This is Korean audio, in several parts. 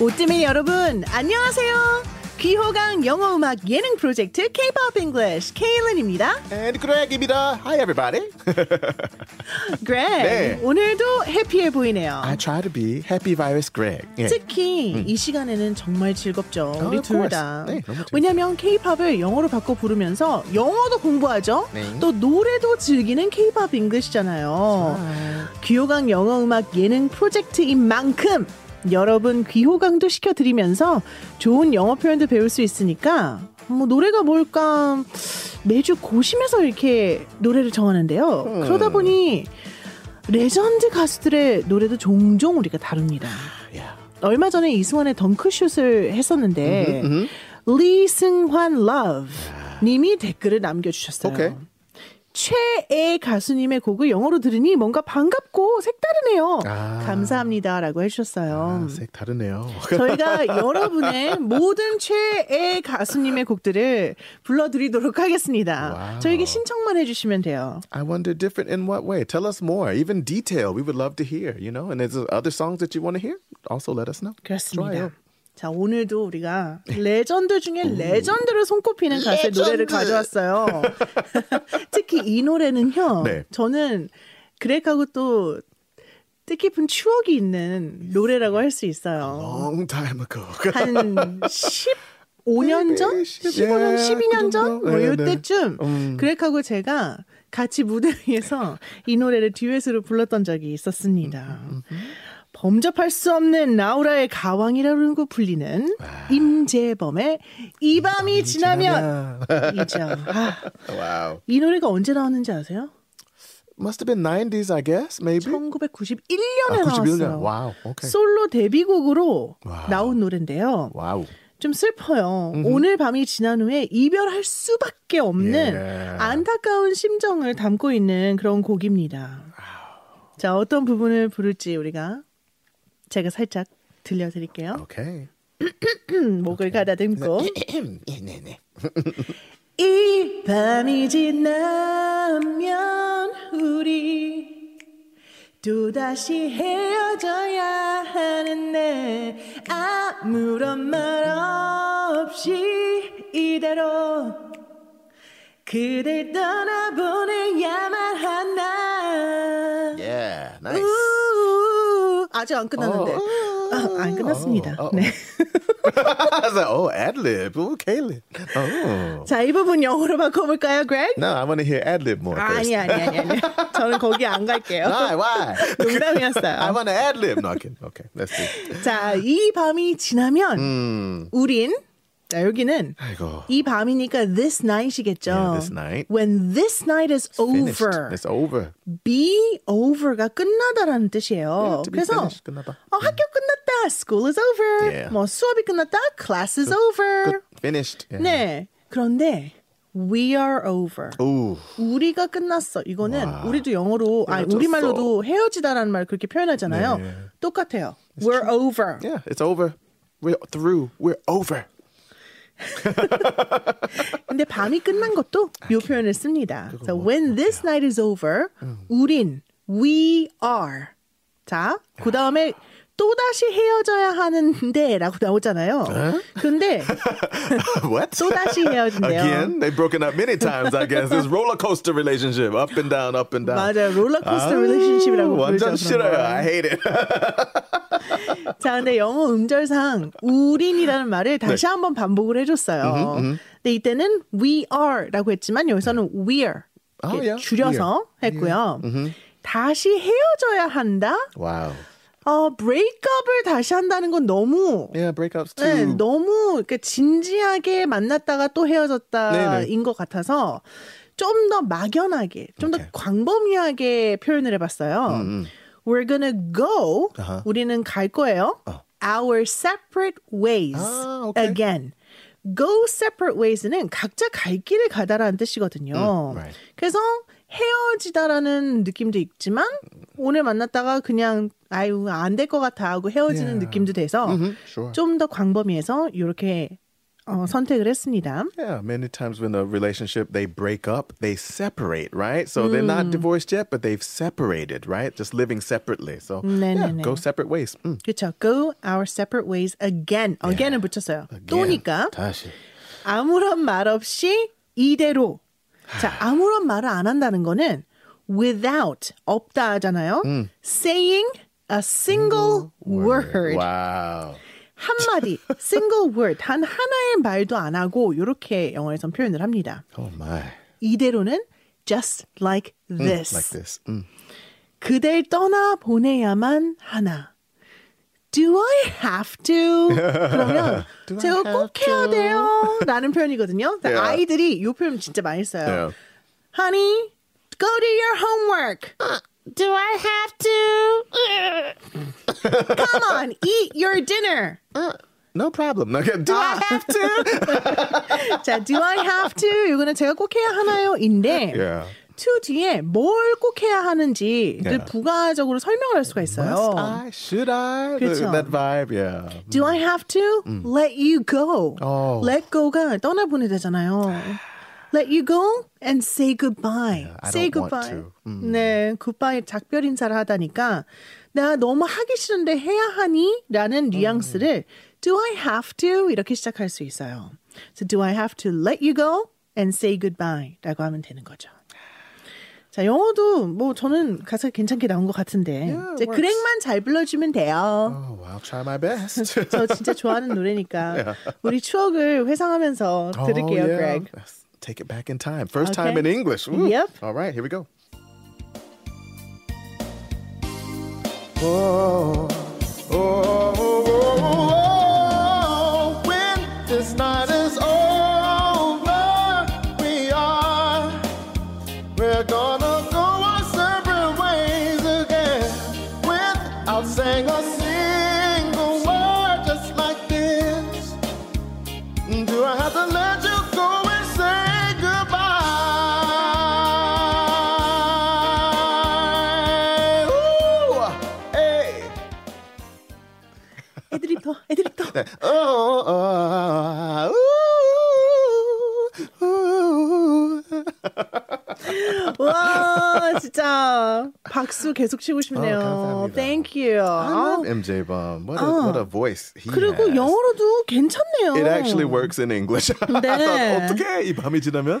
오뜨밀 여러분 안녕하세요. 귀호강 영어 음악 예능 프로젝트 K-pop English 케일런입니다. And Greg입니다. Hi everybody. Greg 네. 오늘도 해피해 보이네요. I try to be happy virus Greg. 예. 특히 이 시간에는 정말 즐겁죠. 우리 of 둘. 다. 네. 왜냐하면 K-팝을 영어로 바꿔 부르면서 영어도 공부하죠. 네. 또 노래도 즐기는 K-팝 잉글리시잖아요. 귀호강 영어 음악 예능 프로젝트인 만큼 여러분 귀호강도 시켜드리면서 좋은 영어 표현도 배울 수 있으니까 뭐 노래가 뭘까 매주 고심해서 이렇게 노래를 정하는데요. 음. 그러다 보니 레전드 가수들의 노래도 종종 우리가 다룹니다. Yeah. 얼마 전에 이승환의 덩크슛을 했었는데 리승환 러브 님이 댓글을 남겨주셨어요. 오케이. 최애 가수님의 곡을 영어로 들으니 뭔가 반갑고 색다르네요. 아. 감사합니다라고 해주셨어요. 아, 색 다르네요. 저희가 여러분의 모든 최애 가수님의 곡들을 불러드리도록 하겠습니다. 와우. 저에게 신청만 해주시면 돼요. I wonder different in what way? Tell us more. In detail. We would love to hear, you know. And there's other songs that you want to hear? Also let us know. 그렇습니다. 좋아요. 자, 오늘도 우리가 레전드 중에 레전드를 손꼽히는 가수의 노래를 가져왔어요. 특히 이 노래는요. 네. 저는 그렉하고 또 뜻깊은 추억이 있는 노래라고 할 수 있어요. Long time ago. 한 15년 전? 네, 15년, 예, 12년 그 전? 뭐 네, 이때쯤 음. 그렉하고 제가 같이 무대 위에서 이 노래를 듀엣으로 불렀던 적이 있었습니다. 범접할 수 없는 라우라의 가왕이라고 불리는 임재범의 이 밤이 지나면 이죠. 아. 이 노래가 언제 나왔는지 아세요? Must have been 90s, I guess, maybe. 1991년에 아, 91년. 나왔어요. 와우. 오케이. 솔로 데뷔곡으로 와우. 나온 노래인데요. Wow. 좀 슬퍼요. 오늘 밤이 지난 후에 이별할 수밖에 없는 예. 안타까운 심정을 담고 있는 그런 곡입니다. 자, 어떤 부분을 부를지 우리가 제가 살짝 들려드릴게요. Okay. 목을 가다듬고 네, 네. 이 밤이 지나면 우리 또다시 헤어져야 하는데 아무런 말 없이 이대로 그댈 떠나보내야만 하나 Yeah. Nice. 우, 아직 안 끝났는데 아, 안 끝났습니다 어, 어. 네. I oh, ad lib. Oh, Caleb. Oh. 자, 이 부분 영어로 바꿔볼까요, Greg? No, I want to hear ad lib more. 아. 아니, 아니, 아니, 아니. 저는 거기 안 갈게요. Why? Why? I 농담이었어요. want to ad lib. No, I can. Okay, let's see. 자, 이 밤이 지나면 음. 우린 자, 여기는 아이고. 이 밤이니까 this night이겠죠. Yeah, this night. When this night is Finished. over. It's over. be over가 끝나다라는 뜻이에요. be 그래서 finished. 끝나다. 어, 학교 끝났다. School is over. Yeah. 뭐 수업이 끝났다. Class is over. Good. Finished. Yeah. 네. 그런데 we are over. Ooh. 우리가 끝났어. 이거는 와. 우리도 영어로 아니 헤어졌어. 우리말로도 헤어지다라는 말 그렇게 표현하잖아요. 네. 똑같아요. We're over. Yeah, it's over. We're through. We're over. 근데 밤이 끝난 것도 이 표현을 씁니다. So when this night is over, 우린 we are. 자, 그 다음에 또 다시 헤어져야 하는데라고 나오잖아요. 근데 what? 또 다시 헤어진대요. Again, they've broken up many times. I guess this roller coaster relationship, up and down, up and down. 맞아요. 롤러코스터 아, relationship이라고 완전. 싫어요. I hate it. 자, 근데 영어 음절상 우린이라는 말을 네. 다시 한번 반복을 해줬어요. 근데 이때는 we are라고 했지만 여기서는 we're 아, yeah. 줄여서 했고요. 다시 헤어져야 한다. wow. 어, 브레이크업을 다시 한다는 건 너무 Yeah, breakups too. 네, 너무 이렇게 진지하게 만났다가 또 헤어졌다인. 것 같아서 좀 더 막연하게, 좀더 오케이. 광범위하게 표현을 해봤어요. We're gonna go. 아하. 우리는 갈 거예요. Our separate ways 아, 오케이. again. Go separate ways는 각자 갈 길을 가다라는 뜻이거든요. 음, right. 그래서 헤어지다라는 느낌도 있지만 오늘 만났다가 그냥 아유 안 될 것 같아 하고 헤어지는 Yeah. 느낌도 돼서 Mhm, sure. 좀더 광범위해서 이렇게 어, 선택을 했습니다. Yeah, many times when a relationship they break up, they separate, right? So they're not divorced yet, but they've separated, right? Just living separately. So 네, yeah, 네, 네. go separate ways. 음. 그렇죠. Go our separate ways again. again을 붙였어요. 또니까 다시. 아무런 말 없이 이대로. 자, 아무런 말을 안 한다는 거는 without 없다 하잖아요. saying a single word. Wow. 한 마디 single word 단 하나의 말도 안 하고 이렇게 영어에선 표현을 합니다. Oh my. 이대로는 just like this. Like this. 음. 그댈 떠나 보내야만 하나. Do I have to? 그러면 제가 꼭 해야 to? 돼요. 라는 표현이거든요. Yeah. 아이들이 이 표현 진짜 많이 써요. Yeah. Honey, go do your homework. Do I have to? Come on, eat your dinner. No problem. Okay, Do I have to? 자, do I have to? 이거는 제가 꼭 해야 하나요? 인데 yeah. to 뒤에 뭘 꼭 해야 하는지를 Yeah. 부가적으로 설명을 할 수가 있어요. Must I? Should I? 그쵸. That vibe, yeah. Do I have to let you go? 어. Let go가 떠나보내잖아요. Let you go and say goodbye. I say goodbye. to. 네, goodbye 작별 인사를 하다니까 내가 너무 하기 싫은데 해야 하니? 라는 뉘앙스를 do I have to? 이렇게 시작할 수 있어요. So do I have to let you go and say goodbye? 라고 하면 되는 거죠. 자, 영어도 뭐 저는 가사가 괜찮게 나온 것 같은데 Yeah, 이제. 그렉만 잘 불러주면 돼요. Oh, I'll try my best. 저 진짜 좋아하는 노래니까 우리 추억을 회상하면서 들을게요, oh, yeah. Let's take it back in time. First Okay. time in English. Ooh. Yep. All right, here we go. Oh, oh, oh, Oh, oh, oh. 박수 계속 치고 싶네요. 감사합니다. Thank you. I love MJ Bum. What a, what a voice he 그리고 has. 영어로도 괜찮네요. It actually works in English. 네. 어떻게 이 밤이 지나면?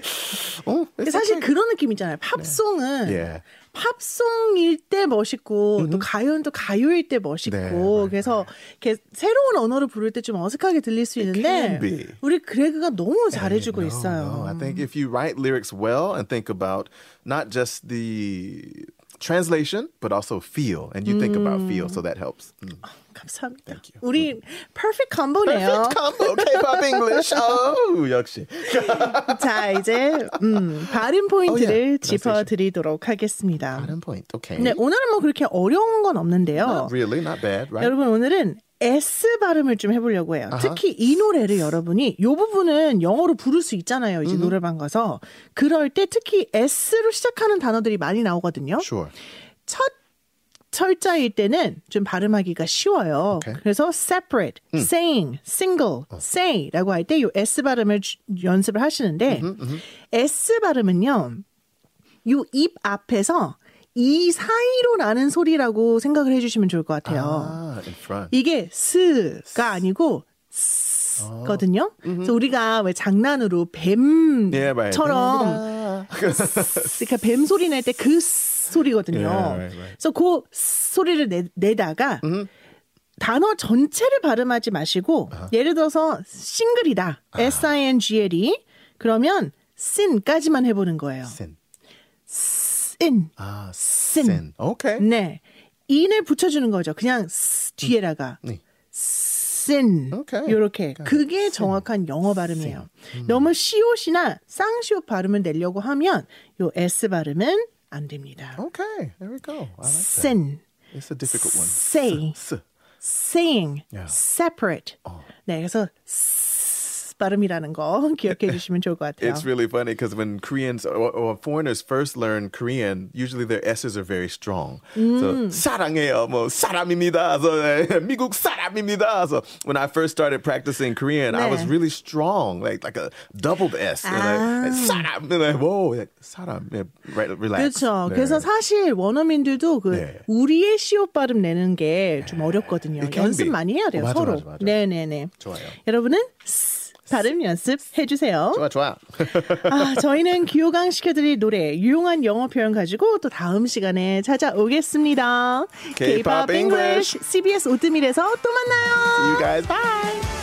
어, 사실 okay. 그런 느낌이잖아요. 팝송은 Yeah. 팝송일 때 멋있고 또 가요는 또 가요일 때 멋있고 네, right, 그래서 이렇게 새로운 언어를 부를 때 좀 어색하게 들릴 수 있는데. 우리 그레그가 너무 잘해주고 No, 있어요. no. I think if you write lyrics well and think about not just the translation, but also feel, and you think about feel, so that helps. Mm. 감사합니다. Thank you. 우리 perfect combo네요. Combo K-pop English. Oh, 역시. 자 이제 음, 발음 포인트를 Oh, yeah. 짚어 드리도록 하겠습니다. Bottom point. Okay. 네 오늘은 뭐 그렇게 어려운 건 없는데요. Not really, not bad, right? 여러분 오늘은 S 발음을 좀 해보려고 해요. 특히 이 노래를 여러분이 이 부분은 영어로 부를 수 있잖아요. 이제 노래방 가서 그럴 때 특히 S로 시작하는 단어들이 많이 나오거든요. Sure. 첫 철자일 때는 좀 발음하기가 쉬워요. 오케이. 그래서 separate, saying, single, say라고 할 때 이 S 발음을 주- 연습을 하시는데 S 발음은요. 요 입 앞에서 이 사이로 나는 소리라고 생각을 해주시면 좋을 것 같아요. Front. 이게 스가 아니고 스거든요. 그래서 우리가 왜 장난으로. 뱀처럼 그러니까 뱀 소리 낼 때 그 소리거든요. Right. 그래서 그 소리를 내, 내다가 단어 전체를 발음하지 마시고 예를 들어서 싱글이다. S I N G L E 그러면 sin까지만 해보는 거예요. Sin. Sin. Ah, sin. sin. Okay. 네. in을 붙여주는 거죠. 그냥 뒤에다가. 네. sin. Okay. 요렇게. 그게 정확한 영어 발음이에요. 너무 시옷이나 쌍시옷 발음을 내려고 하면 요 S 발음은 안 됩니다. Okay. There we go. I like that. sin. It's a difficult one. say. S. saying, Yeah. separate. 네, 그래서 발음이라는 거 기억해 주시면 좋을 것 같아요. It's really funny because when Koreans or, or foreigners first learn Korean, usually their S's are very strong. So 사랑해요, 뭐 사람입니다. So 미국 사람입니다. So when I first started practicing Korean, I was 네. really strong, like like a doubled S. And I, like, 사람, and I, whoa, like, 사람, yeah, right, relax. 그렇죠. 네. 그래서 사실 원어민들도 그 네. 우리의 시옷 발음 내는 게 좀 어렵거든요. It can 연습 be. 많이 해야 돼요, 어, 맞아, 서로. 맞아, 맞아. 네네네. 좋아요. 여러분은 스 발음 연습 해 주세요. 좋아, 좋아. 아, 저희는 귀호강 시켜드릴 노래, 유용한 영어 표현 가지고 또 다음 시간에 찾아오겠습니다. K-pop English. CBS 오뜨밀에서 또 만나요. See you guys. Bye.